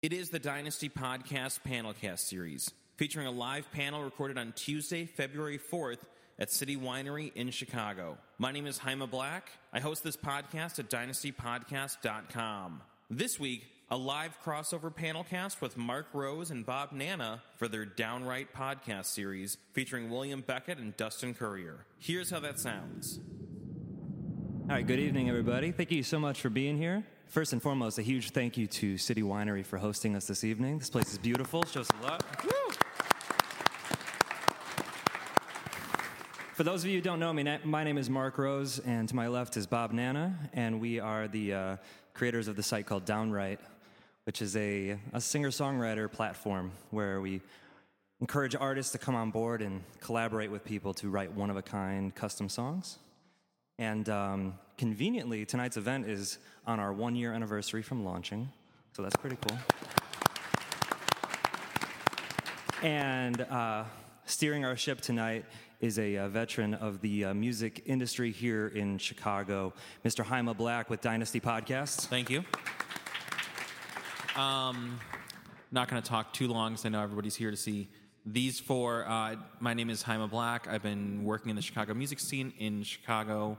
It is the Dynasty Podcast Panelcast series, featuring a live panel recorded on Tuesday, February 4th at City Winery in Chicago. My name is Jaime Black. I host this podcast at dynastypodcast.com. This week, a live crossover panelcast with Mark Rose and Bob Nanna for their Downwrite podcast series featuring William Beckett and Dustin Currier. Here's how that sounds. All right, good evening, everybody. Thank you so much for being here. First and foremost, a huge thank you to City Winery for hosting us this evening. This place is beautiful. Show some love. For those of you who don't know me, my name is Mark Rose, and to my left is Bob Nanna, and we are the uh, creators of the site called Downwrite, which is a, a singer songwriter platform where we encourage artists to come on board and collaborate with people to write one of a kind custom songs. And um, conveniently, tonight's event is on our one year anniversary from launching. So that's pretty cool. And uh, steering our ship tonight is a, uh veteran of the uh, music industry here in Chicago, Mr. Jaime Black with Dynasty Podcasts. Thank you. Um, not going to talk too long because I know everybody's here to see these four. Uh, my name is Jaime Black. I've been working in the Chicago music scene in Chicago,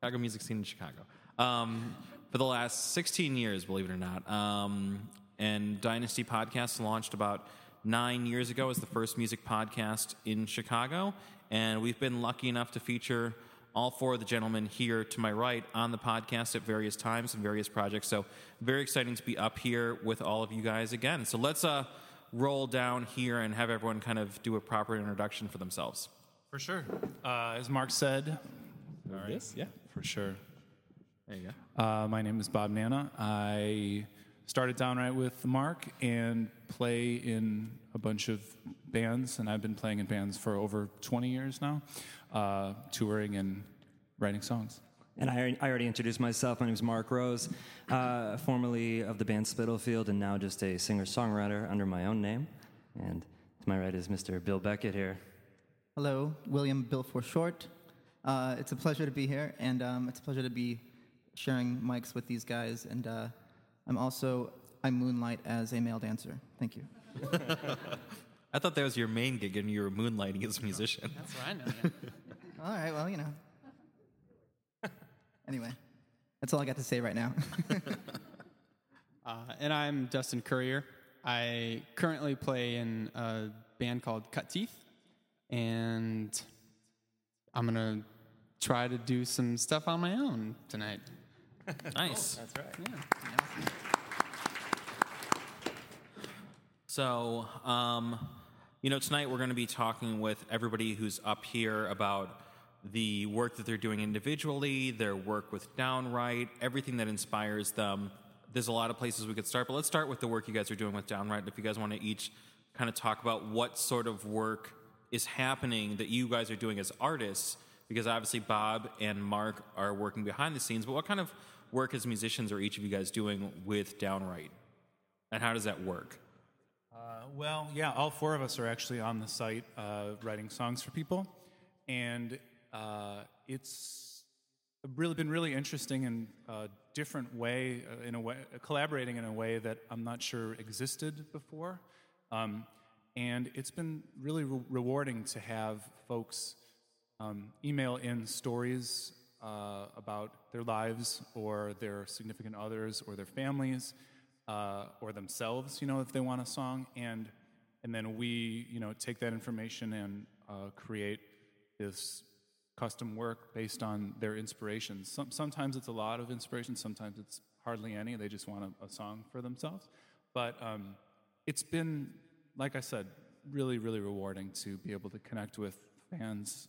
Chicago music scene in Chicago, um, for the last 16 years, believe it or not. Um, and Dynasty Podcast launched about nine years ago as the first music podcast in Chicago, and we've been lucky enough to feature all four of the gentlemen here to my right on the podcast at various times and various projects. So very exciting to be up here with all of you guys again. So let's uh, roll down here and have everyone kind of do a proper introduction for themselves. For sure. Uh, as Mark said, yes, yeah, for sure. There you go. Uh, my name is Bob Nanna. I started Downwrite with Mark and play in a bunch of bands, and I've been playing in bands for over 20 years now, uh, touring and writing songs. And I, I already introduced myself. My name is Mark Rose, uh, formerly of the band Spitalfield, and now just a singer songwriter under my own name. And to my right is Mr. Bill Beckett here. Hello, William Bill for short. Uh, it's a pleasure to be here, and um, it's a pleasure to be sharing mics with these guys. And uh, I'm also I moonlight as a male dancer. Thank you. I thought that was your main gig and you were moonlighting as a musician. That's what I know. Yeah. All right, well, you know. Anyway, that's all I got to say right now. uh, and I'm Dustin Currier. I currently play in a band called Cut Teeth, and I'm gonna try to do some stuff on my own tonight. Nice. That's right. So, um, you know, tonight we're going to be talking with everybody who's up here about the work that they're doing individually, their work with Downwrite, everything that inspires them. There's a lot of places we could start, but let's start with the work you guys are doing with Downwrite. If you guys want to each kind of talk about what sort of work is happening that you guys are doing as artists, because obviously Bob and Mark are working behind the scenes, but what kind of work as musicians are each of you guys doing with Downwrite? And how does that work? Uh, well, yeah, all four of us are actually on the site uh, writing songs for people, and uh, it's really been really interesting in a different way, uh, in a way, collaborating in a way that I'm not sure existed before, um, and it's been really re- rewarding to have folks um, email in stories uh, about their lives or their significant others or their families uh, or themselves, you know, if they want a song, and and then we, you know, take that information and uh, create this custom work based on their inspirations. Some, sometimes it's a lot of inspiration, sometimes it's hardly any. They just want a, a song for themselves. But um, it's been, like I said, really, really rewarding to be able to connect with fans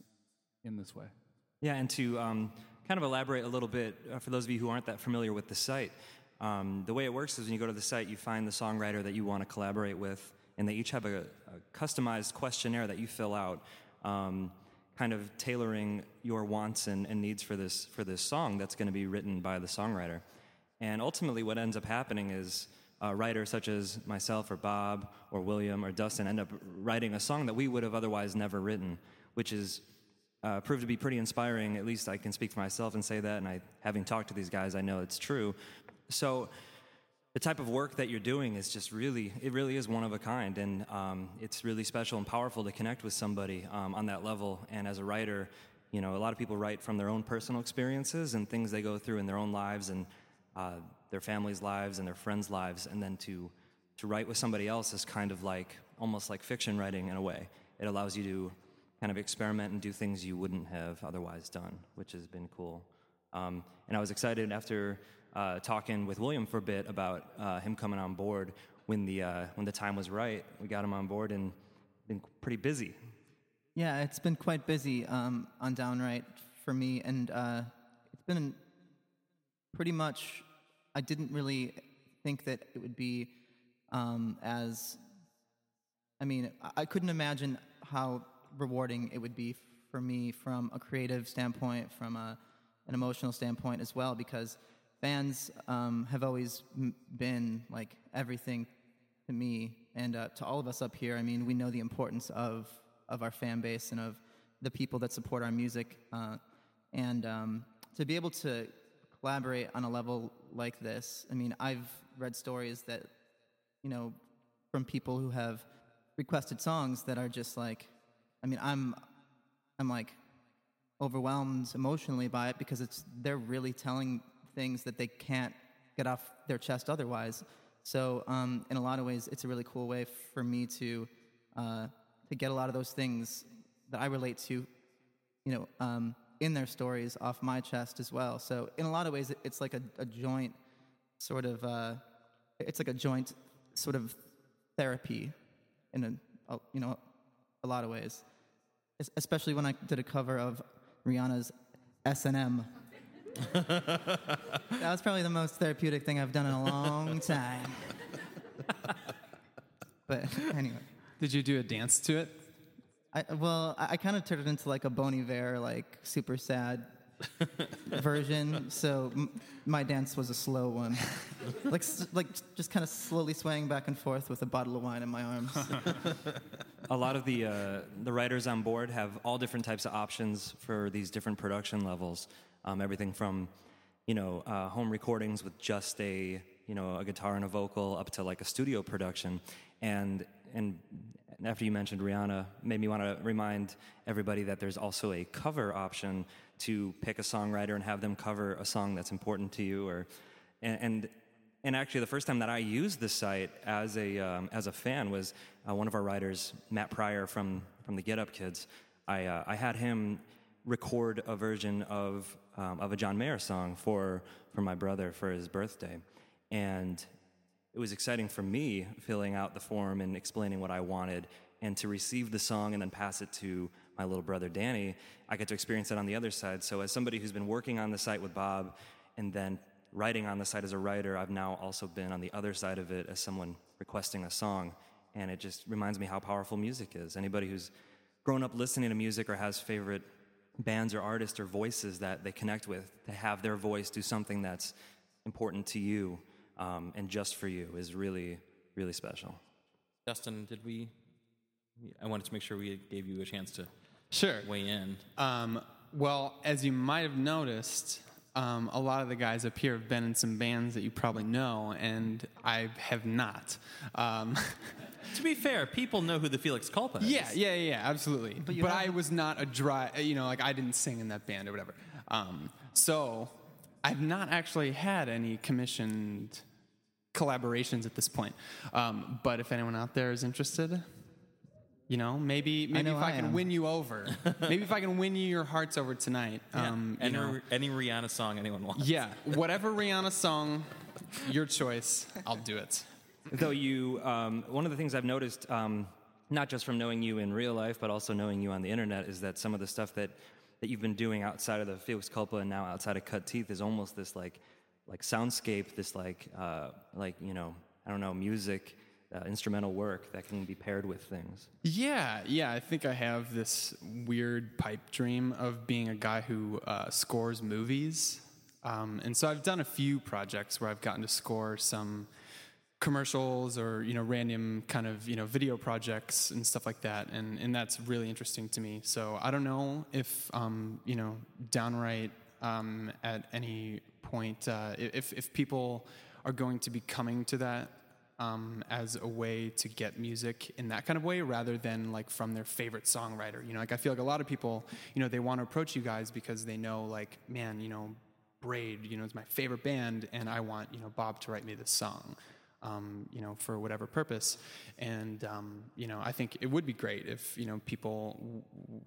in this way. Yeah, and to um, kind of elaborate a little bit uh, for those of you who aren't that familiar with the site, um, the way it works is when you go to the site, you find the songwriter that you want to collaborate with, and they each have a, a customized questionnaire that you fill out, um, kind of tailoring your wants and, and needs for this for this song that's going to be written by the songwriter. And ultimately, what ends up happening is a writer such as myself or Bob or William or Dustin end up writing a song that we would have otherwise never written, which is uh, proved to be pretty inspiring. At least I can speak for myself and say that. And I, having talked to these guys, I know it's true. So the type of work that you're doing is just really, it really is one of a kind. And um, it's really special and powerful to connect with somebody um, on that level. And as a writer, you know, a lot of people write from their own personal experiences and things they go through in their own lives and uh, their families' lives and their friends' lives. And then to, to write with somebody else is kind of like almost like fiction writing in a way. It allows you to kind of experiment and do things you wouldn't have otherwise done, which has been cool. Um, and I was excited after uh, talking with William for a bit about uh, him coming on board when the uh, when the time was right. We got him on board and been pretty busy. Yeah, it's been quite busy um, on Downwrite for me, and uh, it's been pretty much. I didn't really think that it would be um, as. I mean, I- couldn't imagine how rewarding it would be for me from a creative standpoint, from a, an emotional standpoint as well, because fans um, have always been like everything to me and uh, to all of us up here. I mean, we know the importance of of our fan base and of the people that support our music, uh, and um, to be able to collaborate on a level like this. I mean, I've read stories that you know from people who have requested songs that are just like, I mean, I'm I'm like overwhelmed emotionally by it because it's they're really telling things that they can't get off their chest otherwise. So um, in a lot of ways, it's a really cool way for me to uh, to get a lot of those things that I relate to, you know, um, in their stories off my chest as well. So in a lot of ways, it's like a, a joint sort of uh, it's like a joint sort of therapy in a, a you know a lot of ways especially when I did a cover of Rihanna's S&M. that was probably the most therapeutic thing I've done in a long time. but anyway, Did you do a dance to it? I, well, I, I kind of turned it into like a Bon Iver, like super sad version. So m- my dance was a slow one, like s- like just kind of slowly swaying back and forth with a bottle of wine in my arms. a lot of the uh, the writers on board have all different types of options for these different production levels. Um, everything from you know uh, home recordings with just a you know a guitar and a vocal up to like a studio production. And and after you mentioned Rihanna, made me want to remind everybody that there's also a cover option to pick a songwriter and have them cover a song that's important to you or and, and and actually, the first time that I used the site as a um, as a fan was uh, one of our writers, Matt Pryor from from the Get Up Kids. I uh, I had him record a version of um, of a John Mayer song for for my brother for his birthday, and it was exciting for me filling out the form and explaining what I wanted, and to receive the song and then pass it to my little brother Danny. I get to experience it on the other side. So, as somebody who's been working on the site with Bob, and then writing on the site as a writer, I've now also been on the other side of it as someone requesting a song, and it just reminds me how powerful music is. Anybody who's grown up listening to music or has favorite bands or artists or voices that they connect with, to have their voice do something that's important to you um, and just for you is really, really special. Justin, did we? I wanted to make sure we gave you a chance to Sure. weigh in. Um, well, as you might have noticed, um, a lot of the guys up here have been in some bands that you probably know, and I have not. Um, to be fair, people know who the Felix Culpa is. yeah, yeah, yeah, absolutely. But, you I was not a dry, you know, like I didn't sing in that band or whatever. Um, so I've not actually had any commissioned collaborations at this point. Um, but if anyone out there is interested, you know, maybe maybe know if I, I can am. win you over, maybe if I can win you your hearts over tonight. Um, you any, know, any Rihanna song anyone wants. yeah, whatever Rihanna song, your choice, I'll do it. Though you, um, one of the things I've noticed, um, not just from knowing you in real life, but also knowing you on the internet, is that some of the stuff that, that you've been doing outside of the Felix Culpa and now outside of Cut Teeth is almost this like, like soundscape, this like, uh, like you know, I don't know, music, uh, instrumental work that can be paired with things. Yeah, yeah. I think I have this weird pipe dream of being a guy who uh, scores movies. Um, and so I've done a few projects where I've gotten to score some commercials or you know random kind of you know video projects and stuff like that and and that's really interesting to me so i don't know if um you know Downwrite um at any point uh if if people are going to be coming to that um, as a way to get music in that kind of way rather than like from their favorite songwriter. You know, like I feel like a lot of people, you know, they want to approach you guys because they know, like, man, you know, Braid, you know, is my favorite band, and I want, you know, Bob to write me this song. Um, you know, for whatever purpose, and um, you know, I think it would be great if you know people,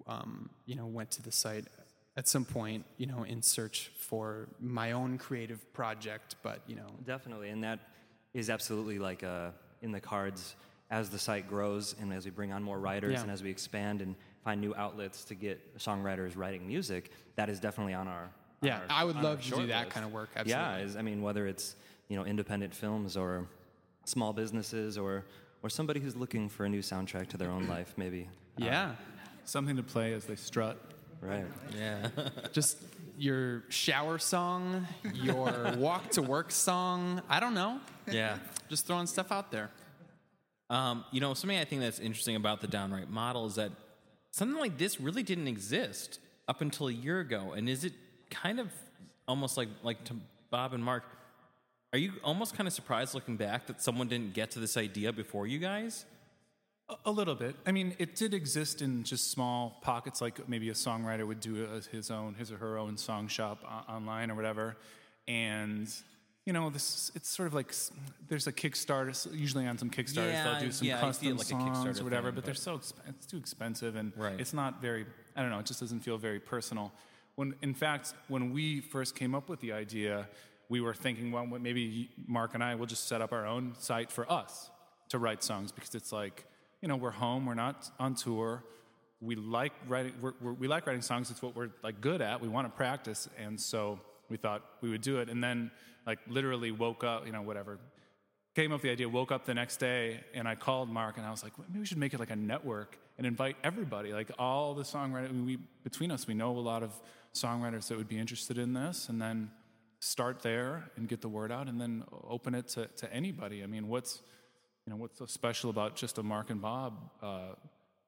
um, you know, went to the site at some point, you know, in search for my own creative project, but you know, Definitely, and that is absolutely like uh, in the cards as the site grows and as we bring on more writers Yeah. and as we expand and find new outlets to get songwriters writing music. That is definitely on our. on yeah, our- I would love to do that list. kind of work. Absolutely. Yeah, is, I mean, whether it's you know independent films or small businesses or or somebody who's looking for a new soundtrack to their own life, maybe. Uh, yeah. Something to play as they strut. Right. Yeah. just your shower song, your walk to work song. I don't know. yeah. Just throwing stuff out there. Um, you know, something I think that's interesting about the Downwrite model is that something like this really didn't exist up until a year ago. And is it kind of almost like like to Bob and Mark? Are you almost kind of surprised looking back that someone didn't get to this idea before you guys? A, little bit. I mean, it did exist in just small pockets, like maybe a songwriter would do a, his own, his or her own song shop o- online or whatever. And you know, this it's sort of like there's a Kickstarter. Usually on some Kickstarters, Yeah, they'll do some yeah, I see it custom like a songs Kickstarter or whatever. thing, but, they're but- so exp- it's too expensive, and Right. it's not very. I don't know. It just doesn't feel very personal. When in fact, when we first came up with the idea, we were thinking, well, maybe Mark and I will just set up our own site for us to write songs because it's like, you know, we're home, we're not on tour. We like writing. We're, we're, we like writing songs. It's what we're like good at. We want to practice, and so we thought we would do it. And then, like, literally woke up. You know, whatever. Came up the idea. Woke up the next day, and I called Mark, and I was like, maybe we should make it like a network and invite everybody, like all the songwriters. I mean, we between us, we know a lot of songwriters that would be interested in this, and then start there and get the word out, and then open it to, to anybody. I mean, what's you know what's so special about just a Mark and Bob uh,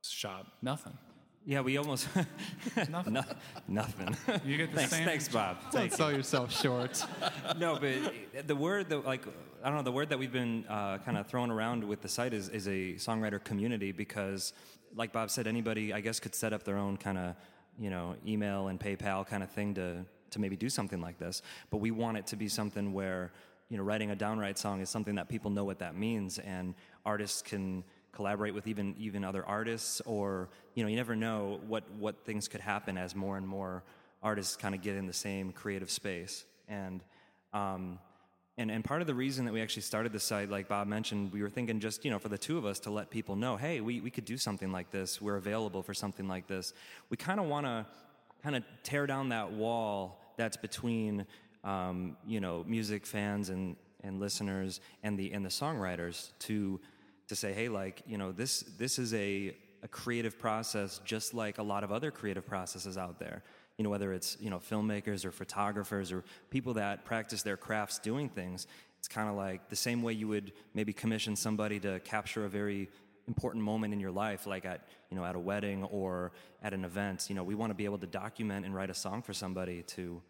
shop? Nothing. Yeah, we almost Nothing. no, nothing. You get the thanks, same. thanks, Bob. Don't sell yourself short. no, but the word that like I don't know the word that we've been uh, kind of throwing around with the site is is a songwriter community because, like Bob said, anybody I guess could set up their own kind of you know email and PayPal kind of thing to to maybe do something like this. But we want it to be something where you know writing a Downwrite song is something that people know what that means and artists can collaborate with even even other artists or you know you never know what what things could happen as more and more artists kind of get in the same creative space. And um, and and part of the reason that we actually started the site like bob mentioned we were thinking just you know for the two of us to let people know hey we, we could do something like this. We're available for something like this. We kind of want to kind of tear down that wall that's between um, you know music fans and and listeners and the and the songwriters to to say hey like you know this this is a a creative process just like a lot of other creative processes out there. You know whether it's you know filmmakers or photographers or people that practice their crafts doing things it's kind of like the same way you would maybe commission somebody to capture a very important moment in your life like at you know at a wedding or at an event. You know we want to be able to document and write a song for somebody to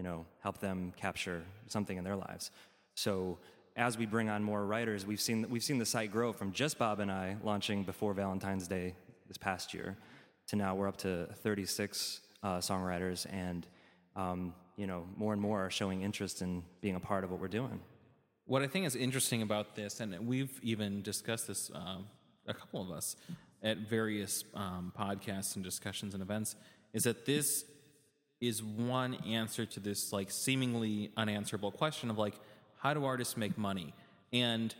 you know help them capture something in their lives. So as we bring on more writers we've seen we've seen the site grow from just bob and i launching before valentine's day this past year to now we're up to 36 uh, songwriters and um, you know more and more are showing interest in being a part of what we're doing. What I think is interesting about this, and we've even discussed this, um, a couple of us, at various um, podcasts and discussions and events, is that this is one answer to this like seemingly unanswerable question of like, how do artists make money? And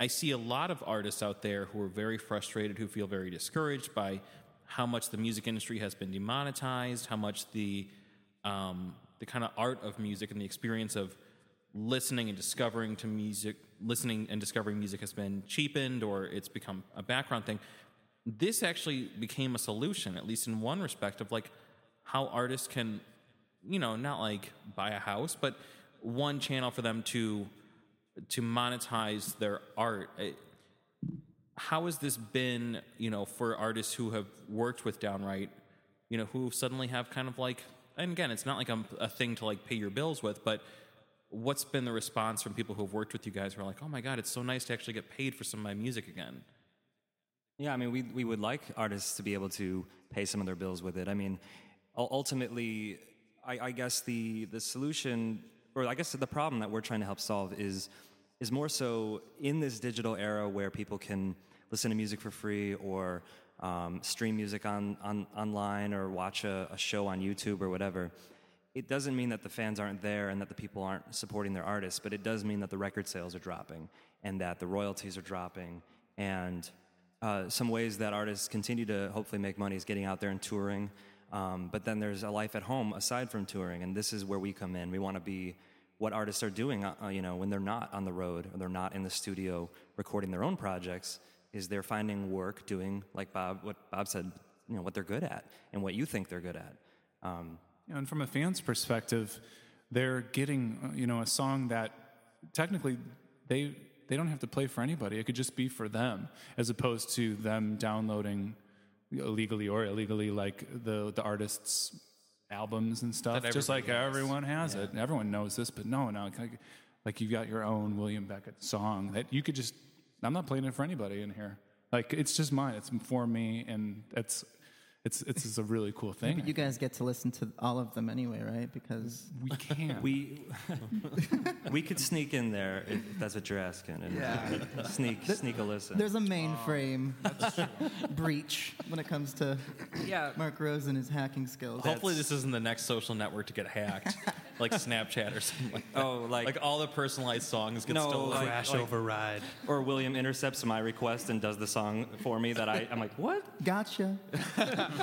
I see a lot of artists out there who are very frustrated, who feel very discouraged by how much the music industry has been demonetized, how much the um, the kind of art of music and the experience of listening and discovering to music, listening and discovering music has been cheapened or it's become a background thing. This actually became a solution, at least in one respect, of like how artists can, you know, not like buy a house, but one channel for them to to monetize their art. How has this been, you know, for artists who have worked with Downwrite, you know, who suddenly have kind of like, and again, it's not like a, a thing to like pay your bills with, but what's been the response from people who have worked with you guys who are like, oh my God, it's so nice to actually get paid for some of my music again? Yeah, I mean, we, we would like artists to be able to pay some of their bills with it. I mean, ultimately, I, I guess the, the solution, or I guess the problem that we're trying to help solve is, is more so in this digital era where people can listen to music for free or um, stream music on, on, online or watch a, a show on YouTube or whatever. It doesn't mean that the fans aren't there and that the people aren't supporting their artists, but it does mean that the record sales are dropping and that the royalties are dropping and uh, some ways that artists continue to hopefully make money is getting out there and touring. Um, but then there's a life at home aside from touring, and this is where we come in. We want to be what artists are doing, uh, uh, you know, when they're not on the road or they're not in the studio recording their own projects. Is they're finding work doing like Bob, what Bob said, you know, what they're good at and what you think they're good at. Um, and from a fan's perspective, they're getting uh, you know a song that technically they they don't have to play for anybody. It could just be for them, as opposed to them downloading illegally or illegally like the the artist's albums and stuff. Just like everyone has it. Everyone knows this, but no, no, like, like you got your own William Beckett song that you could just. I'm not playing it for anybody in here. Like it's just mine. It's for me, and it's it's it's, it's a really cool thing. But you guys get to listen to all of them anyway, right? Because we can't. we we could sneak in there if that's what you're asking, and sneak sneak a listen. there's a mainframe breach when it comes to Yeah. Mark Rose and his hacking skills. Hopefully, this isn't the next social network to get hacked, like Snapchat or something like that. Oh, like- like all the personalized songs get No, stolen. like- Crash override. Or William intercepts my request and does the song for me that I, I'm like, what? Gotcha.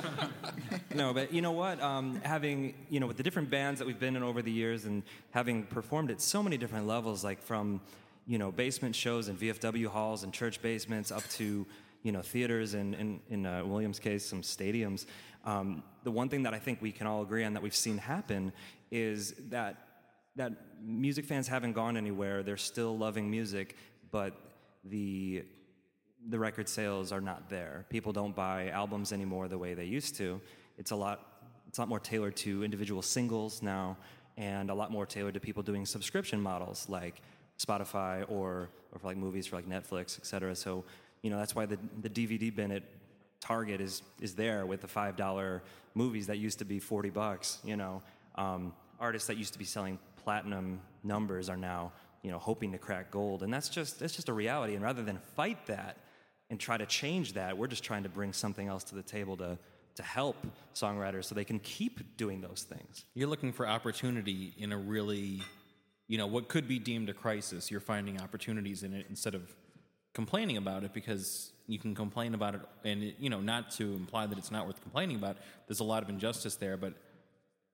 No, but you know what? Um, having, you know, with the different bands that we've been in over the years and having performed at so many different levels, like from, you know, basement shows and VFW halls and church basements up to, you know, theaters and, in, in uh, William's case, some stadiums. Um, the one thing that I think we can all agree on that we've seen happen is that that music fans haven't gone anywhere. They're still loving music, but the the record sales are not there. People don't buy albums anymore the way they used to. It's a lot it's a lot more tailored to individual singles now and a lot more tailored to people doing subscription models like Spotify or or for like movies for like Netflix, et cetera. So, you know, that's why the the DVD bin at Target is is there with the five dollar movies that used to be forty bucks. You know, um, artists that used to be selling platinum numbers are now you know hoping to crack gold, and that's just that's just a reality. And rather than fight that and try to change that, we're just trying to bring something else to the table to to help songwriters so they can keep doing those things. You're looking for opportunity in a really, you know, what could be deemed a crisis. You're finding opportunities in it instead of complaining about it because you can complain about it and, it, you know, not to imply that it's not worth complaining about. There's a lot of injustice there, but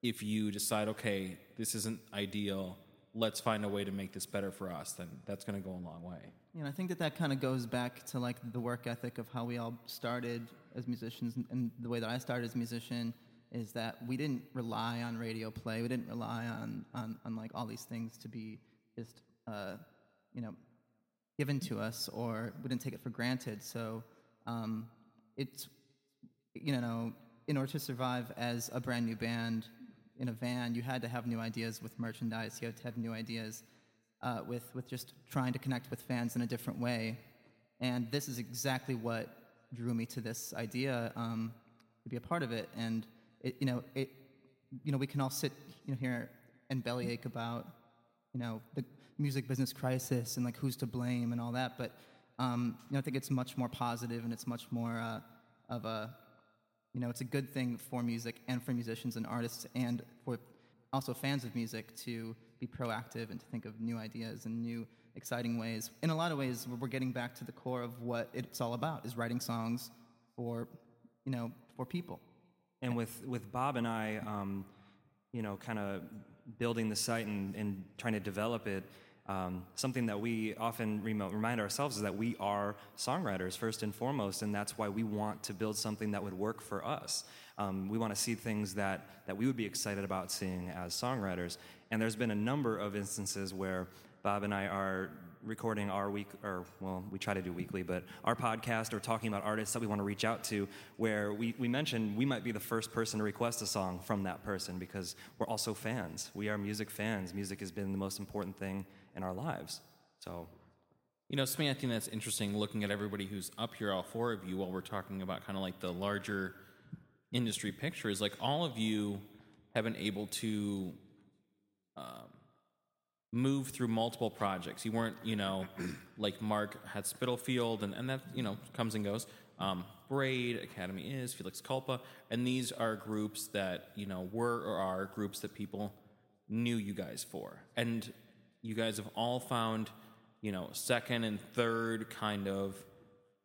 if you decide, okay, this isn't ideal, let's find a way to make this better for us, then that's going to go a long way. You know, I think that that kind of goes back to like the work ethic of how we all started as musicians, and- the way that I started as a musician is that we didn't rely on radio play. We didn't rely on on, on like all these things to be just uh, you know given to us, or we didn't take it for granted. So um, it's you know in order to survive as a brand new band in a van, you had to have new ideas with merchandise. You had to have new ideas uh, with with just trying to connect with fans in a different way. And this is exactly what drew me to this idea um, to be a part of it. And it, you know, it, you know, we can all sit you know here and bellyache about you know the music business crisis and like who's to blame and all that. But um, you know, I think it's much more positive and it's much more uh, of a you know, it's a good thing for music and for musicians and artists and for also fans of music to be proactive and to think of new ideas and new exciting ways. In a lot of ways, we're getting back to the core of what it's all about: is writing songs for, you know, for people. And with, with Bob and I, um, you know, kind of building the site and, and trying to develop it, um, something that we often remind ourselves is that we are songwriters first and foremost, and that's why we want to build something that would work for us. Um, we want to see things that, that we would be excited about seeing as songwriters. And there's been a number of instances where Bob and I are recording our week, or well, we try to do weekly, but our podcast or talking about artists that we want to reach out to, where we, we mentioned we might be the first person to request a song from that person because we're also fans. We are music fans. Music has been the most important thing in our lives. So, You know, something I think that's interesting looking at everybody who's up here, all four of you, while we're talking about kind of like the larger industry picture, is like all of you have been able to um, move through multiple projects. You weren't, you know, like Mark had Spitalfield, and, and that, you know, comes and goes. Um, Braid, Academy is, Felix Culpa, and these are groups that, you know, were or are groups that people knew you guys for. And you guys have all found, you know, second and third kind of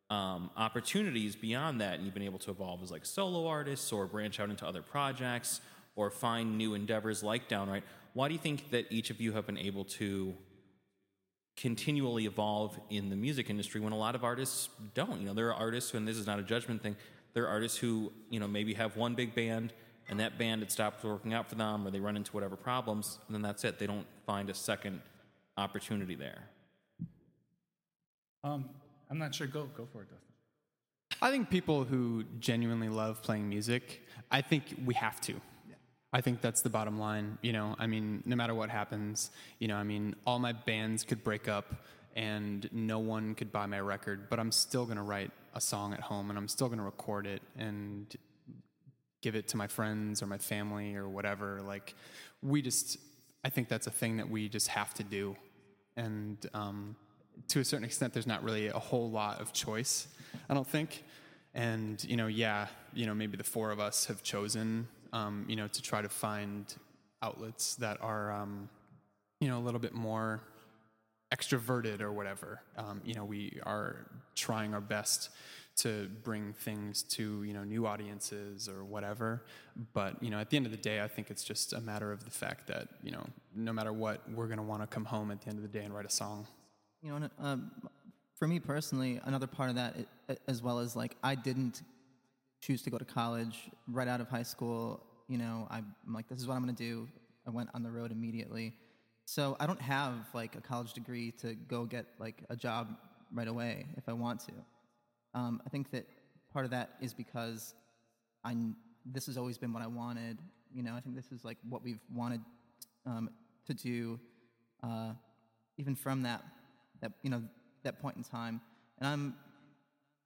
um, opportunities beyond that, and you've been able to evolve as like solo artists or branch out into other projects or find new endeavors like Downwrite. Why do you think that each of you have been able to continually evolve in the music industry when a lot of artists don't? You know, there are artists, and this is not a judgment thing. There are artists who, you know, maybe have one big band, and that band it stops working out for them, or they run into whatever problems, and then that's it. They don't find a second opportunity there. Um, I'm not sure. Go go for it, Dustin. I think people who genuinely love playing music, I think we have to. I think that's the bottom line. You know, I mean, no matter what happens, you know, I mean, all my bands could break up and no one could buy my record, but I'm still going to write a song at home and I'm still going to record it and give it to my friends or my family or whatever. Like, we just, I think that's a thing that we just have to do. And um, to a certain extent, there's not really a whole lot of choice, I don't think. And, you know, yeah, you know, maybe the four of us have chosen, um, you know, to try to find outlets that are, um, you know, a little bit more extroverted or whatever. Um, you know, we are trying our best to bring things to you know new audiences or whatever. But you know, at the end of the day, I think it's just a matter of the fact that you know, no matter what, we're going to want to come home at the end of the day and write a song. You know, um, for me personally, another part of that, as well as like I didn't choose to go to college right out of high school. You know, I'm like, this is what I'm going to do. I went on the road immediately. So I don't have like a college degree to go get like a job right away if I want to. Um, I think that part of that is because I this has always been what I wanted. You know, I think this is like what we've wanted um, to do, uh, even from that that you know that point in time. And I'm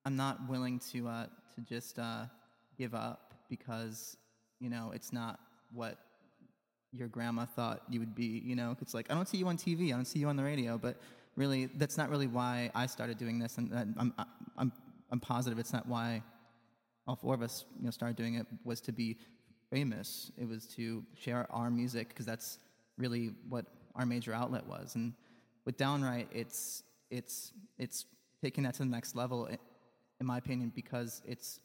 I'm not willing to uh, to just uh, give up because you know it's not what your grandma thought you would be. You know, it's like I don't see you on TV, I don't see you on the radio, but really that's not really why I started doing this, and I'm I'm I'm positive it's not why all four of us you know started doing it was to be famous. It was to share our music because that's really what our major outlet was. And with Downwrite, it's it's it's taking that to the next level, in my opinion, because it's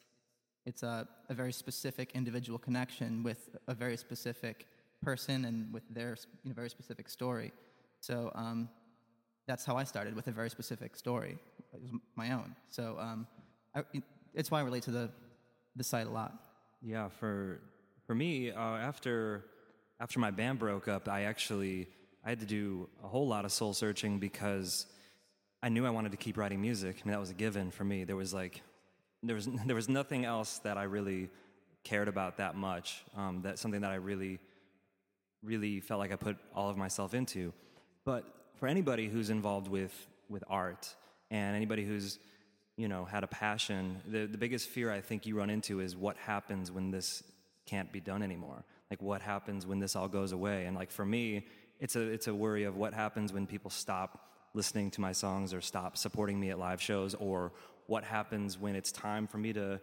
it's a, a very specific individual connection with a very specific person and with their you know, very specific story. So um, that's how I started with a very specific story. It was my own. So um, I, it's why I relate to the the site a lot. Yeah, for for me, uh, after after my band broke up, I actually I had to do a whole lot of soul searching because I knew I wanted to keep writing music. I mean, that was a given for me. There was like there was there was nothing else that I really cared about that much. Um, that's something that I really really felt like I put all of myself into. But for anybody who's involved with with art and anybody who's you know had a passion, the the biggest fear I think you run into is what happens when this can't be done anymore. Like what happens when this all goes away? And like for me, it's a it's a worry of what happens when people stop listening to my songs or stop supporting me at live shows or what happens when it's time for me to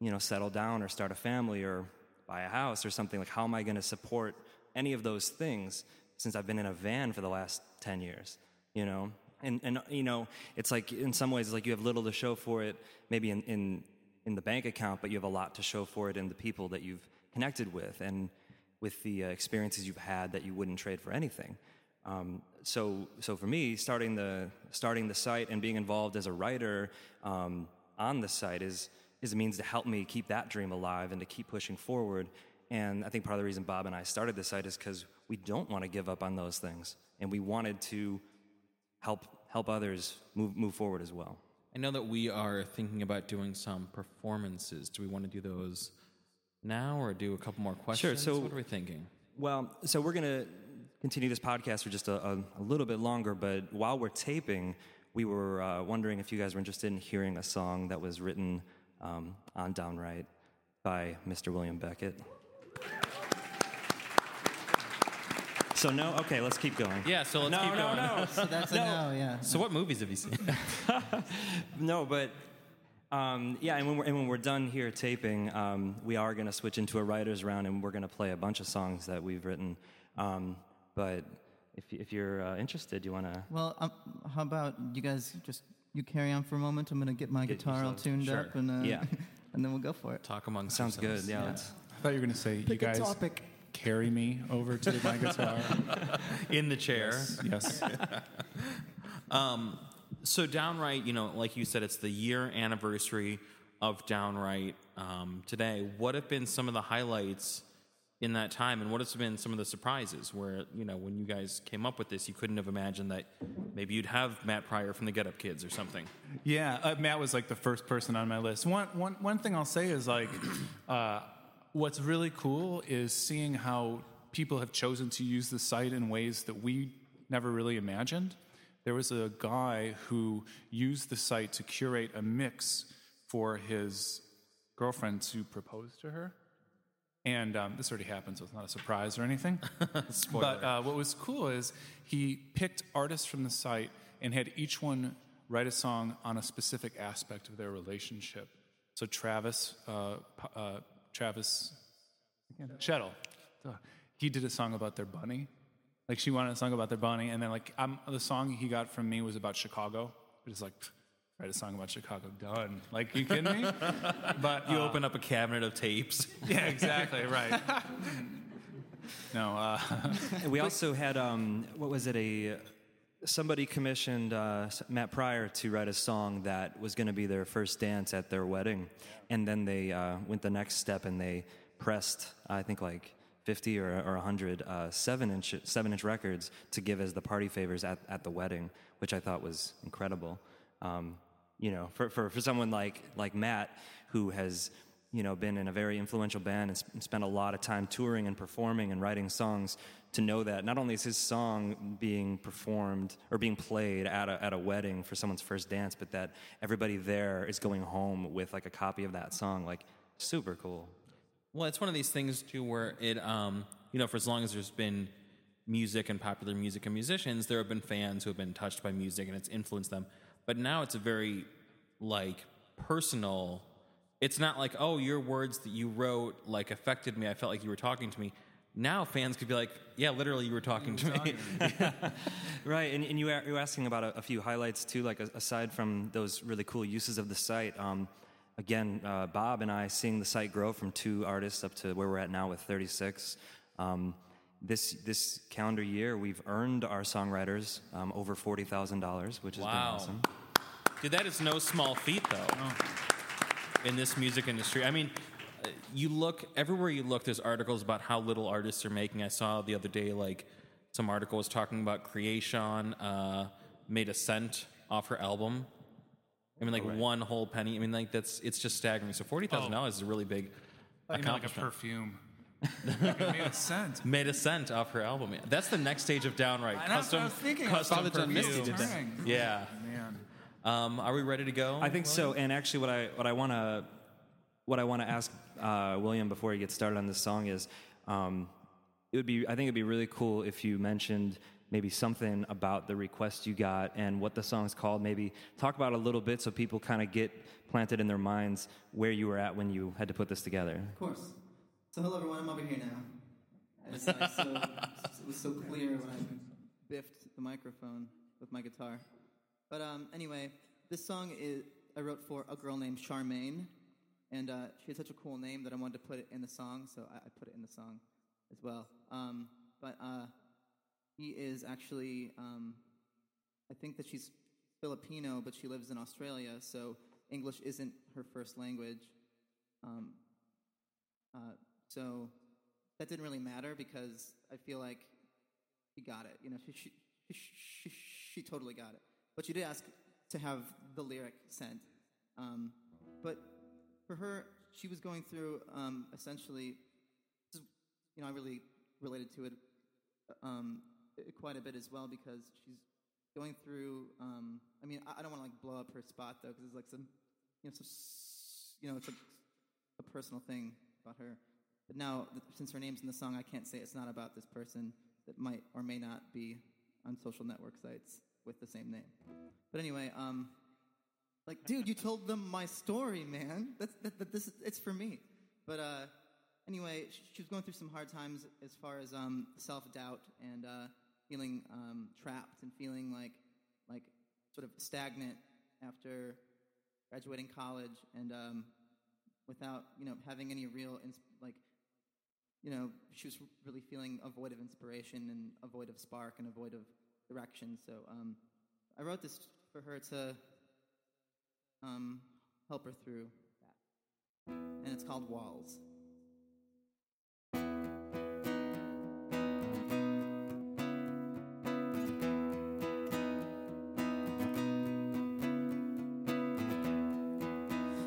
you know settle down or start a family or buy a house or something like how am i going to support any of those things since i've been in a van for the last 10 years you know and and you know it's like in some ways it's like you have little to show for it maybe in in in the bank account but you have a lot to show for it in the people that you've connected with and with the uh, experiences you've had that you wouldn't trade for anything um, so, so for me, starting the starting the site and being involved as a writer um, on the site is is a means to help me keep that dream alive and to keep pushing forward. And I think part of the reason Bob and I started the site is because we don't want to give up on those things, and we wanted to help help others move move forward as well. I know that we are thinking about doing some performances. Do we want to do those now or do a couple more questions? Sure. So- what are we thinking? Well, so we're going to continue this podcast for just a, a, a little bit longer, but while we're taping, we were uh, wondering if you guys were interested in hearing a song that was written um, on Downwrite by Mr. William Beckett. So, no? Okay, let's keep going. Yeah, so let's no, keep no, going. no, So that's a no, yeah. So what movies have you seen? no, but um, yeah, and when, we're, and when we're done here taping, um, we are going to switch into a writer's round and we're going to play a bunch of songs that we've written. Um, but if, if you're uh, interested, you want to. Well, um, how about you guys just you carry on for a moment? I'm gonna get my Get guitar all tuned sure. up, and uh, Yeah. and then we'll go for it. Talk among Sounds good. Yeah. let's- I thought you were going to say, you guys carry me over to my guitar. in the chair. yes. Yes. So Downwrite, you know, like you said, it's the year anniversary of Downwrite um, today. What have been some of the highlights in that time, and what have been some of the surprises? Where you know, when you guys came up with this, you couldn't have imagined that maybe you'd have Matt Pryor from the Get Up Kids or something. Yeah, uh, Matt was like the first person on my list. One, one, one thing I'll say is like, uh, what's really cool is seeing how people have chosen to use the site in ways that we never really imagined. There was a guy who used the site to curate a mix for his girlfriend to propose to her. And um, this already happened, so it's not a surprise or anything. But uh, what was cool is he picked artists from the site and had each one write a song on a specific aspect of their relationship. So Travis, uh, uh, Travis Shettel, he did a song about their bunny. Like she wanted a song about their bunny, and then like I'm, the song he got from me was about Chicago. It was like pff, write a song about Chicago, done. Like you kidding me? But You uh, open up a cabinet of tapes. yeah, exactly right. no, uh, we also had um, what was it? A somebody commissioned uh, Matt Pryor to write a song that was going to be their first dance at their wedding, and then they uh, went the next step and they pressed, I think like. 50 or, or 100 uh, seven inch seven inch records to give as the party favors at, at the wedding, which I thought was incredible. Um, you know, for, for, for someone like like Matt, who has you know been in a very influential band and sp- spent a lot of time touring and performing and writing songs, to know that not only is his song being performed or being played at a, at a wedding for someone's first dance, but that everybody there is going home with like a copy of that song, like super cool. Well, it's one of these things too, where it, um, you know, for as long as there's been music and popular music and musicians, there have been fans who have been touched by music and it's influenced them. But now it's a very like personal. It's not like, oh, your words that you wrote like affected me. I felt like you were talking to me. Now fans could be like, yeah, literally, you were talking to me. Right, and, and you were, you were asking about a, a few highlights too, like aside from those really cool uses of the site. Um, again, uh, Bob and I seeing the site grow from two artists up to where we're at now with 36. Um, this this calendar year, we've earned our songwriters um, over forty thousand dollars, which has Wow. been awesome. Dude, that is no small feat, though, in this music industry. I mean, you look everywhere you look. There's articles about how little artists are making. I saw the other day, like some article was talking about Kreayshawn uh, made a cent off her album. I mean, like one whole penny. I mean, like that's it's just staggering. So forty thousand dollars is a really big I mean, like a perfume. made a scent. Made a cent off her album. Yeah. That's the next stage of Downwrite And that's what custom. I was thinking. Custom Father John Misty perfume. did that. Yeah. Man. Um, are we ready to go? I think so. And actually, what I what I want to what I want to ask uh, William before he gets started on this song is, um, it would be I think it'd be really cool if you mentioned maybe something about the request you got and what the song's called. Maybe talk about it a little bit so people kind of get planted in their minds where you were at when you had to put this together. Of course. So hello everyone, I'm over here now. It's like so, it was so clear when I biffed the microphone with my guitar. But um, anyway, this song is I wrote for a girl named Charmaine, and uh, she had such a cool name that I wanted to put it in the song, so I, I put it in the song as well. Um, but uh, he is actually, um, I think that she's Filipino, but she lives in Australia, so English isn't her first language. Um, uh, so that didn't really matter because I feel like she got it. You know, she she, she, she, totally got it. but she did ask to have the lyric sent. Um, but for her, she was going through um, essentially, you know, I really related to it um, quite a bit as well because she's going through. Um, I mean, I, don't want to like blow up her spot though because it's like some, you know, some, you know, it's a, a personal thing about her. But now, since her name's in the song, I can't say it's not about this person that might or may not be on social network sites with the same name. But anyway, um, like, dude, you told them my story, man. That's that, that this it's for me. But uh, anyway, she, was going through some hard times as far as um, self doubt and uh, feeling um, trapped and feeling like like sort of stagnant after graduating college and um, without you know having any real like you know she was really feeling a void of inspiration and a void of spark and a void of direction. So um, I wrote this for her to um, help her through that. And it's called Walls.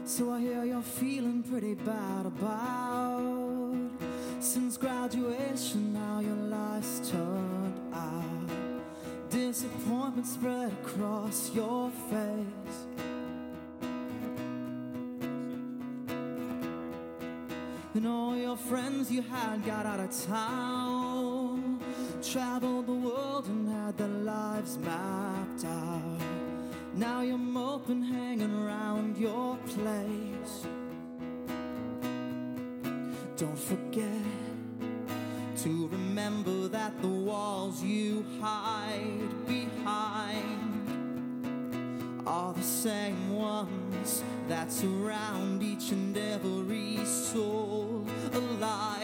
So I hear you're feeling pretty bad about since graduation. Now your life's turned out. Disappointment spread across your face. And all your friends you had got out of town, traveled the world and had their lives mapped out. Now you're moping, hanging around your place. Don't forget to remember that the walls you hide behind are the same ones that surround each and every soul alive, soul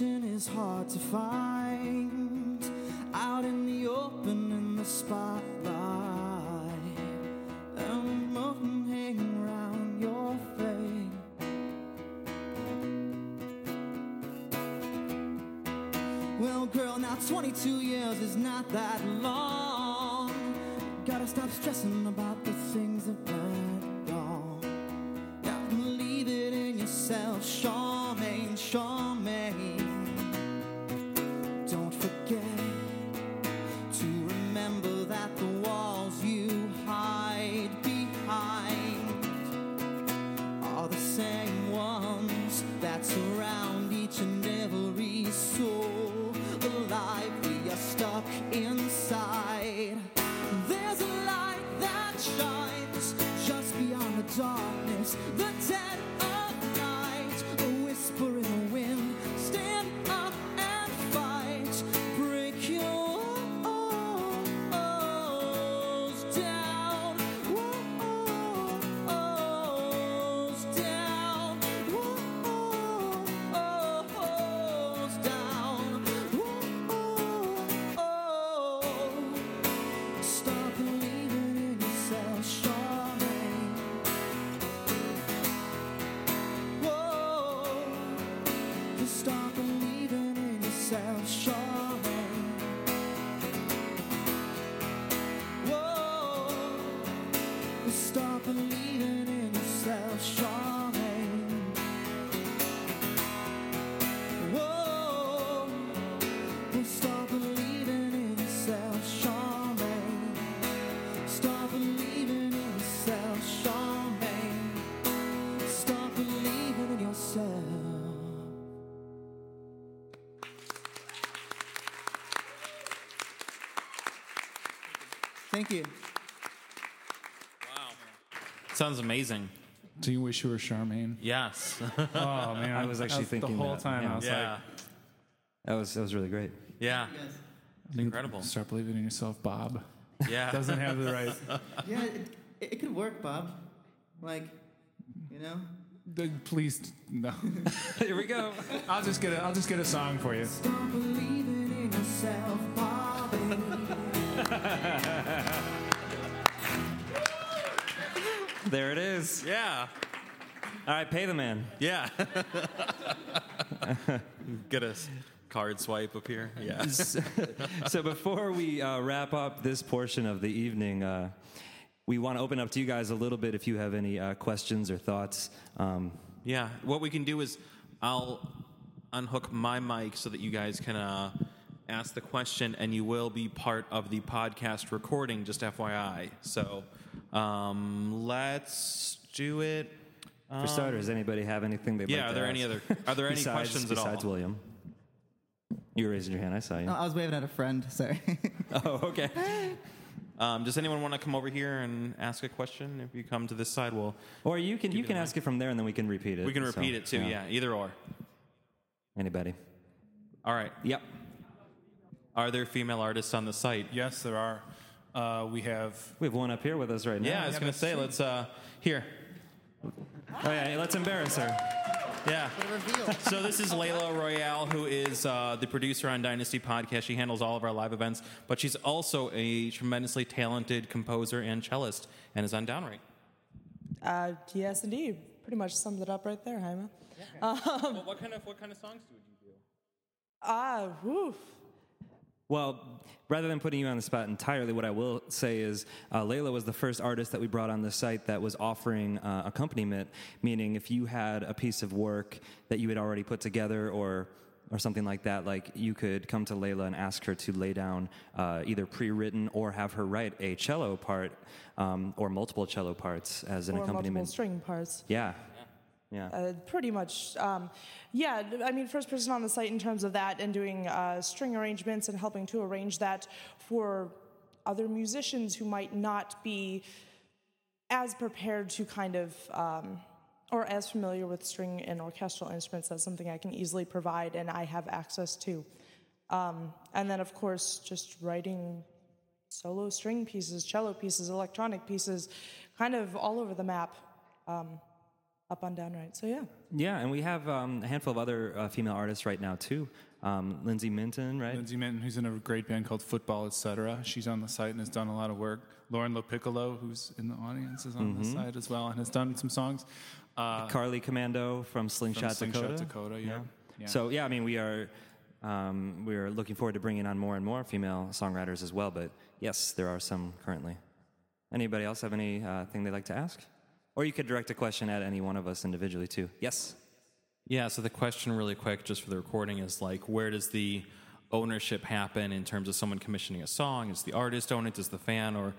is hard to find out in the open in the spotlight. And hanging around your face. Well, girl, now 22 years is not that long. Gotta stop stressing about the things that went wrong. Now believe it in yourself, Charmaine, Charmaine. Thank you. Sounds amazing. Do you wish you were Charmaine? Yes. Oh man, I was actually That's thinking the whole that, time. yeah. I was yeah. like, That was that was really great. Yeah. Yes. Incredible. Start believing in yourself, Bob. Yeah. Doesn't have the right. Yeah, it, it, it could work, Bob. Like, you know. the- Please no. Here we go. I'll just get a. I'll just get a song for you. Stop believing in yourself, There it is. Yeah. All right, pay the man. Yeah. Get a s- card swipe up here. Yeah. so before we uh, wrap up this portion of the evening, uh, we want to open up to you guys a little bit if you have any uh, questions or thoughts. Um, Yeah. What we can do is I'll unhook my mic so that you guys can uh, ask the question, and you will be part of the podcast recording, just FYI. So um, let's do it. for starters, anybody have anything they'd Um, Yeah. like are to there any ask? other Are there any besides, questions at all? besides William? You were raising your hand. I saw you. No, I was waving at a friend. Sorry. Oh, okay. Um, does anyone want to come over here and ask a question? If you come to this side, we'll Or you can you the can mic. ask it from there, and then we can repeat it. we can So, repeat it too. Yeah. Either or. Anybody? All right. Yep. Are there female artists on the site? Yes, there are. Uh, we have. We have one up here with us right now. Yeah, I was gonna say, let's uh here. Oh yeah, let's embarrass her. Yeah. So this is Layla Royale, who is uh, the producer on Dynasty Podcast. She handles all of our live events, but she's also a tremendously talented composer and cellist, and is on Downwrite. Uh, yes, indeed. Pretty much sums it up right there, Jaime. well, what kind of what kind of songs do you do? Ah, woof. Well, rather than putting you on the spot entirely, what I will say is uh, Layla was the first artist that we brought on the site that was offering uh, accompaniment, meaning if you had a piece of work that you had already put together or or something like that, like you could come to Layla and ask her to lay down uh, either pre-written or have her write a cello part um, or multiple cello parts as an Or multiple accompaniment. string parts. Yeah, yeah. Uh, pretty much. Um, yeah, I mean, first person on the site in terms of that and doing uh, string arrangements and helping to arrange that for other musicians who might not be as prepared to kind of. Um, or as familiar with string and orchestral instruments, that's something I can easily provide and I have access to. Um, and then, of course, just writing solo string pieces, cello pieces, electronic pieces, kind of all over the map, um, up on Downwrite. So yeah, Yeah, and we have um, a handful of other uh, female artists right now too. Um, Lindsay Minton, right? Lindsay Minton, who's in a great band called Football, etc. She's on the site and has done a lot of work. Lauren Lopiccolo, who's in the audience, is on the site as well and has done some songs. Uh, Carly Commando from Slingshot, Slingshot Dakota. Dakota, yeah. Yeah. So yeah, I mean, we are um, we are looking forward to bringing on more and more female songwriters as well. But yes, there are some currently. Anybody else have any uh, thing they'd like to ask? Or you could direct a question at any one of us individually too. Yes. Yeah. So the question, really quick, just for the recording, is like, where does the ownership happen in terms of someone commissioning a song? Is the artist own it? Does the fan or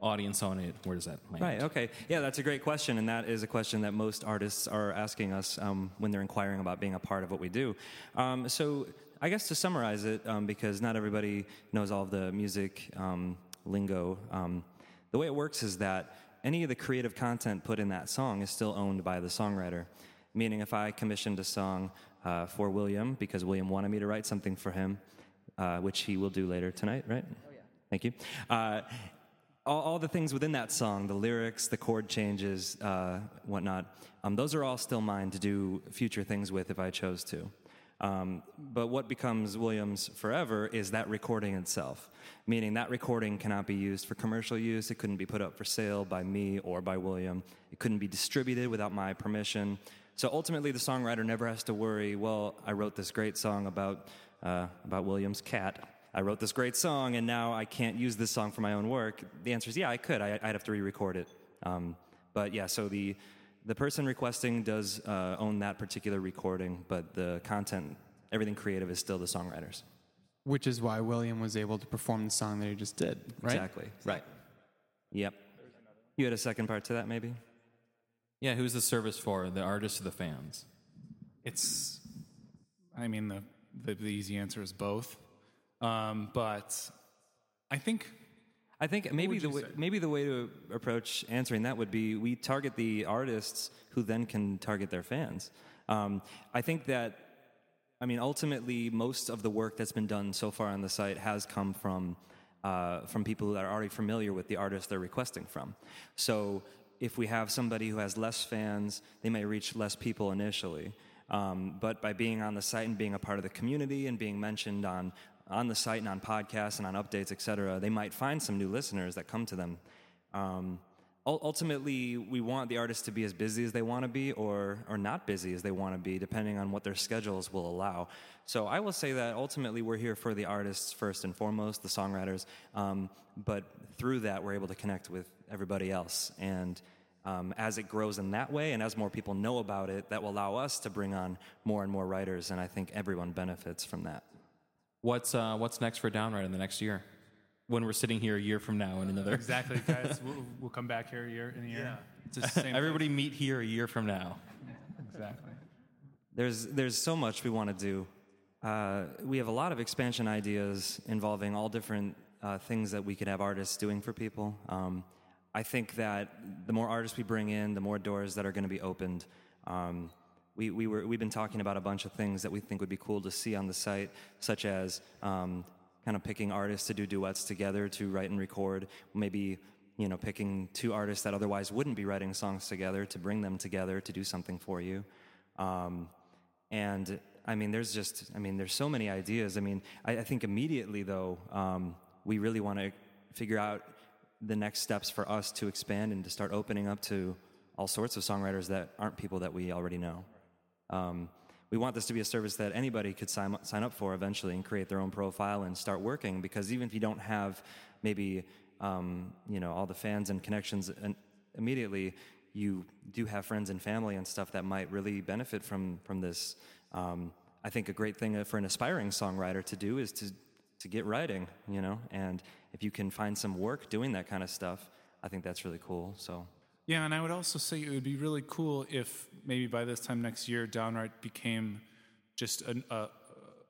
audience own it? Where does that land? Right. Okay. Yeah, that's a great question, and that is a question that most artists are asking us um, when they're inquiring about being a part of what we do. Um, so, I guess to summarize it, um, because not everybody knows all of the music um, lingo, um, the way it works is that any of the creative content put in that song is still owned by the songwriter. Meaning, if I commissioned a song uh, for William because William wanted me to write something for him, uh, which he will do later tonight, right? Oh, yeah. Thank you. Uh, all, all the things within that song, the lyrics, the chord changes, uh, whatnot, um, those are all still mine to do future things with if I chose to. Um, but what becomes Williams forever is that recording itself, meaning that recording cannot be used for commercial use. It couldn't be put up for sale by me or by William. It couldn't be distributed without my permission. So ultimately, the songwriter never has to worry. Well, I wrote this great song about uh, about William's cat. I wrote this great song, and now I can't use this song for my own work. The answer is yeah, I could. I, I'd have to re-record it. Um, but yeah, so the the person requesting does uh, own that particular recording, but the content, everything creative, is still the songwriters. Which is why William was able to perform the song that he just did, right? Exactly. Right. Yep. You had a second part to that, maybe? Yeah. Who's the service for? The artist or the fans? It's, I mean, the, the, the easy answer is both. Um, but I think I think maybe the way, say? maybe the way to approach answering that would be we target the artists who then can target their fans. Um, I think that I mean, ultimately, most of the work that's been done so far on the site has come from uh, from people that are already familiar with the artist they're requesting from. So, if we have somebody who has less fans, they may reach less people initially. Um, but by being on the site and being a part of the community and being mentioned on on the site and on podcasts and on updates, et cetera, they might find some new listeners that come to them. Um, ultimately, we want the artists to be as busy as they want to be or, or not busy as they want to be, depending on what their schedules will allow. So I will say that ultimately we're here for the artists first and foremost, the songwriters, um, but through that, we're able to connect with everybody else. And um, as it grows in that way and as more people know about it, that will allow us to bring on more and more writers, and I think everyone benefits from that. What's uh, what's next for Downwrite in the next year? When we're sitting here a year from now in another. Exactly, guys. we'll, we'll come back here a year in a year. It's the same Everybody meet here a year from now. Exactly. There's there's so much we want to do. Uh, we have a lot of expansion ideas involving all different uh, things that we could have artists doing for people. Um, I think that the more artists we bring in, the more doors that are going to be opened. Um, we, we were, we've been talking about a bunch of things that we think would be cool to see on the site, such as um, kind of picking artists to do duets together to write and record. Maybe you know picking two artists that otherwise wouldn't be writing songs together to bring them together to do something for you. Um, and I mean, there's just, I mean, there's so many ideas. I mean, I, I think immediately though, um, we really want to figure out the next steps for us to expand and to start opening up to all sorts of songwriters that aren't people that we already know. Um, we want this to be a service that anybody could sign, sign up for eventually and create their own profile and start working because even if you don't have maybe um, you know all the fans and connections and immediately you do have friends and family and stuff that might really benefit from from this. Um, i think a great thing for an aspiring songwriter to do is to to get writing you know and if you can find some work doing that kind of stuff i think that's really cool so. Yeah, and I would also say it would be really cool if maybe by this time next year, Downwrite became just a,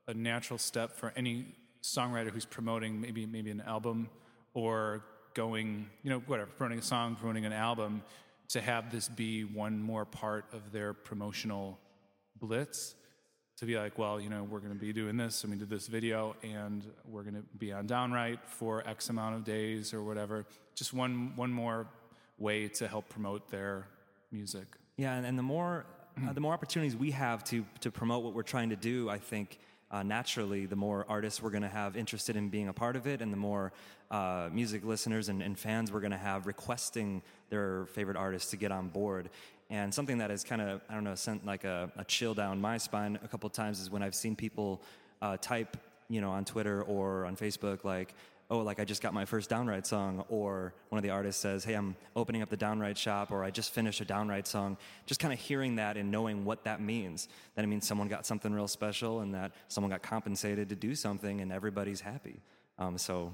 a natural step for any songwriter who's promoting maybe maybe an album or going, you know, whatever, promoting a song, promoting an album, to have this be one more part of their promotional blitz. To be like, well, you know, we're going to be doing this, and we did this video, and we're going to be on Downwrite for X amount of days or whatever. Just one one more way to help promote their music. Yeah, and, and the more uh, the more opportunities we have to to promote what we're trying to do, I think uh, naturally the more artists we're going to have interested in being a part of it, and the more uh, music listeners and, and fans we're going to have requesting their favorite artists to get on board. And something that has kind of I don't know sent like a, a chill down my spine a couple times is when I've seen people uh, type you know on Twitter or on Facebook like oh, like I just got my first Downwrite song, or one of the artists says, hey, I'm opening up the Downwrite shop, or I just finished a Downwrite song. Just kind of hearing that and knowing what that means. That it means someone got something real special and that someone got compensated to do something and everybody's happy. Um, so,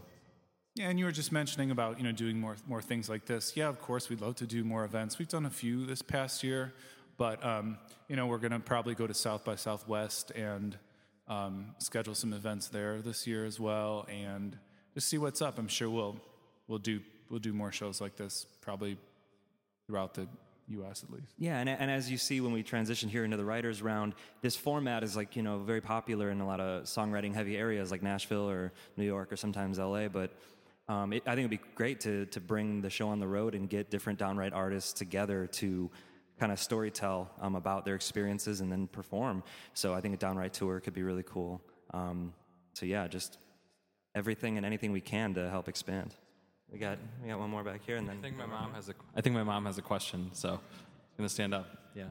Yeah, and you were just mentioning about you know doing more more things like this. Yeah, of course, we'd love to do more events. We've done a few this past year, but um, you know we're going to probably go to South by Southwest and um, schedule some events there this year as well, and just see what's up. I'm sure we'll we'll do we'll do more shows like this probably throughout the U.S. at least. Yeah, and, and as you see when we transition here into the writers round, this format is like you know very popular in a lot of songwriting heavy areas like Nashville or New York or sometimes L.A. But um, it, I think it'd be great to to bring the show on the road and get different Downwrite artists together to kind of storytell um, about their experiences and then perform. So I think a Downwrite tour could be really cool. Um, so yeah, just everything and anything we can to help expand. We got we got one more back here, and then I think my mom has a. I think my mom has a question, so I'm gonna stand up. Yeah,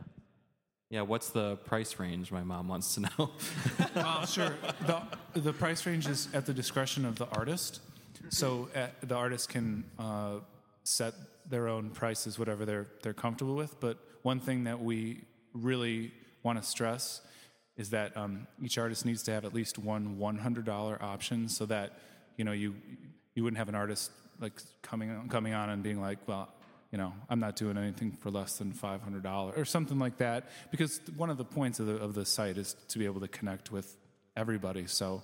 yeah. What's the price range? My mom wants to know. Well, sure. The, the price range is at the discretion of the artist. So uh, the artist can uh, set their own prices, whatever they're, they're comfortable with. But one thing that we really want to stress is that um, each artist needs to have at least one $100 option so that, you know, you, you wouldn't have an artist like coming on, coming on and being like, well, you know, I'm not doing anything for less than $500 or something like that. Because one of the points of the, of the site is to be able to connect with everybody. So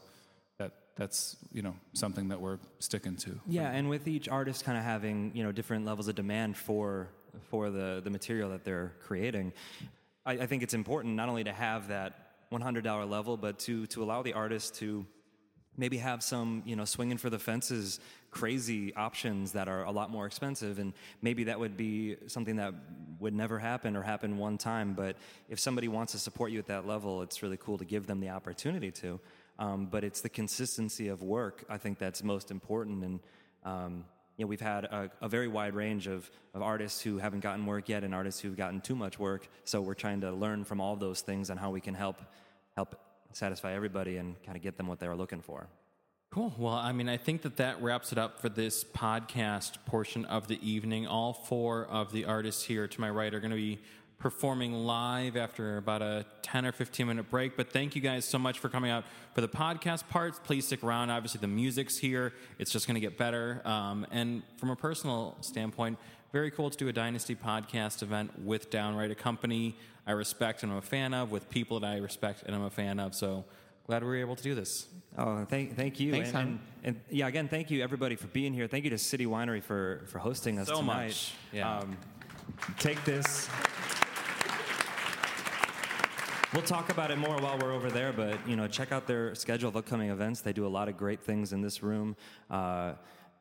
that that's, you know, something that we're sticking to. Yeah, and with each artist kind of having you know different levels of demand for for the the material that they're creating, I, I think it's important not only to have that $100 level, but to, to allow the artist to maybe have some, you know, swinging for the fences, crazy options that are a lot more expensive. And maybe that would be something that would never happen or happen one time. But if somebody wants to support you at that level, it's really cool to give them the opportunity to. Um, but it's the consistency of work, I think, that's most important. And, um, know, we've had a, a very wide range of, of artists who haven't gotten work yet and artists who've gotten too much work. So we're trying to learn from all those things and how we can help help satisfy everybody and kind of get them what they were looking for. Cool. Well, I mean, I think that that wraps it up for this podcast portion of the evening. All four of the artists here to my right are going to be performing live after about a 10 or 15 minute break. But thank you guys so much for coming out for the podcast parts. Please stick around. Obviously, the music's here, it's just going to get better. Um, and from a personal standpoint, very cool to do a Dynasty podcast event with Downwrite, a company I respect and I'm a fan of, with people that I respect and I'm a fan of. So glad we were able to do this. Oh, thank, thank you. Thanks, and, and, and yeah, again, thank you everybody for being here. Thank you to City Winery for, for hosting us So tonight. much. Yeah. Um, take this. We'll talk about it more while we're over there, but you know, check out their schedule of upcoming events. They do a lot of great things in this room, uh,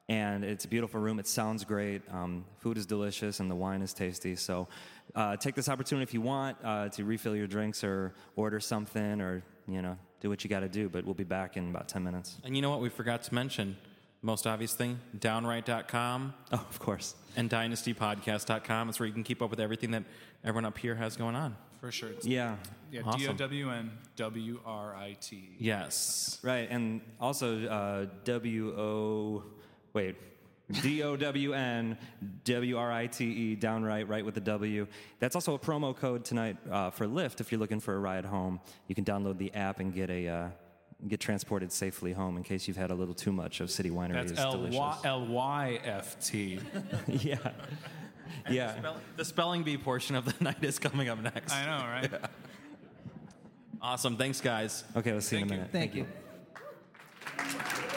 and it's a beautiful room. It sounds great. Um, food is delicious, and the wine is tasty. So, uh, take this opportunity if you want uh, to refill your drinks or order something, or you know, do what you got to do. But we'll be back in about ten minutes. And you know what we forgot to mention? Most obvious thing, downwrite.com Oh, of course. and dynastypodcast.com. It's where you can keep up with everything that everyone up here has going on. For sure. It's, Yeah. yeah, Awesome. D O W N W R I T. Yes. Right, and also uh, W O, wait, D O W N W R I T E, Downwrite, write with the W. That's also a promo code tonight uh, for Lyft if you're looking for a ride home. You can download the app and get a uh, get transported safely home in case you've had a little too much of City Winery. That's is L delicious. Y L Y F T. yeah, yeah. The spelling bee portion of the night is coming up next. I know, right? Awesome. Thanks, guys. Okay, we'll see you in a Thank you. minute. Thank you.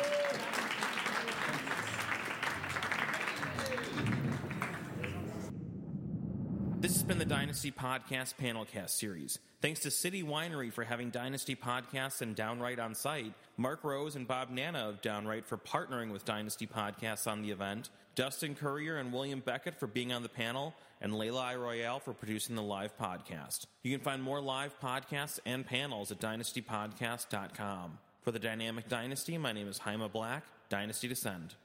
This has been the Dynasty Podcast Panelcast series. Thanks to City Winery for having Dynasty Podcasts and Downwrite on site, Mark Rose and Bob Nanna of Downwrite for partnering with Dynasty Podcasts on the event, Dustin Currier and William Beckett for being on the panel, and Layla Royale for producing the live podcast. You can find more live podcasts and panels at dynastypodcast.com. For the Dynamic Dynasty, my name is Jaime Black. Dynasty Descend.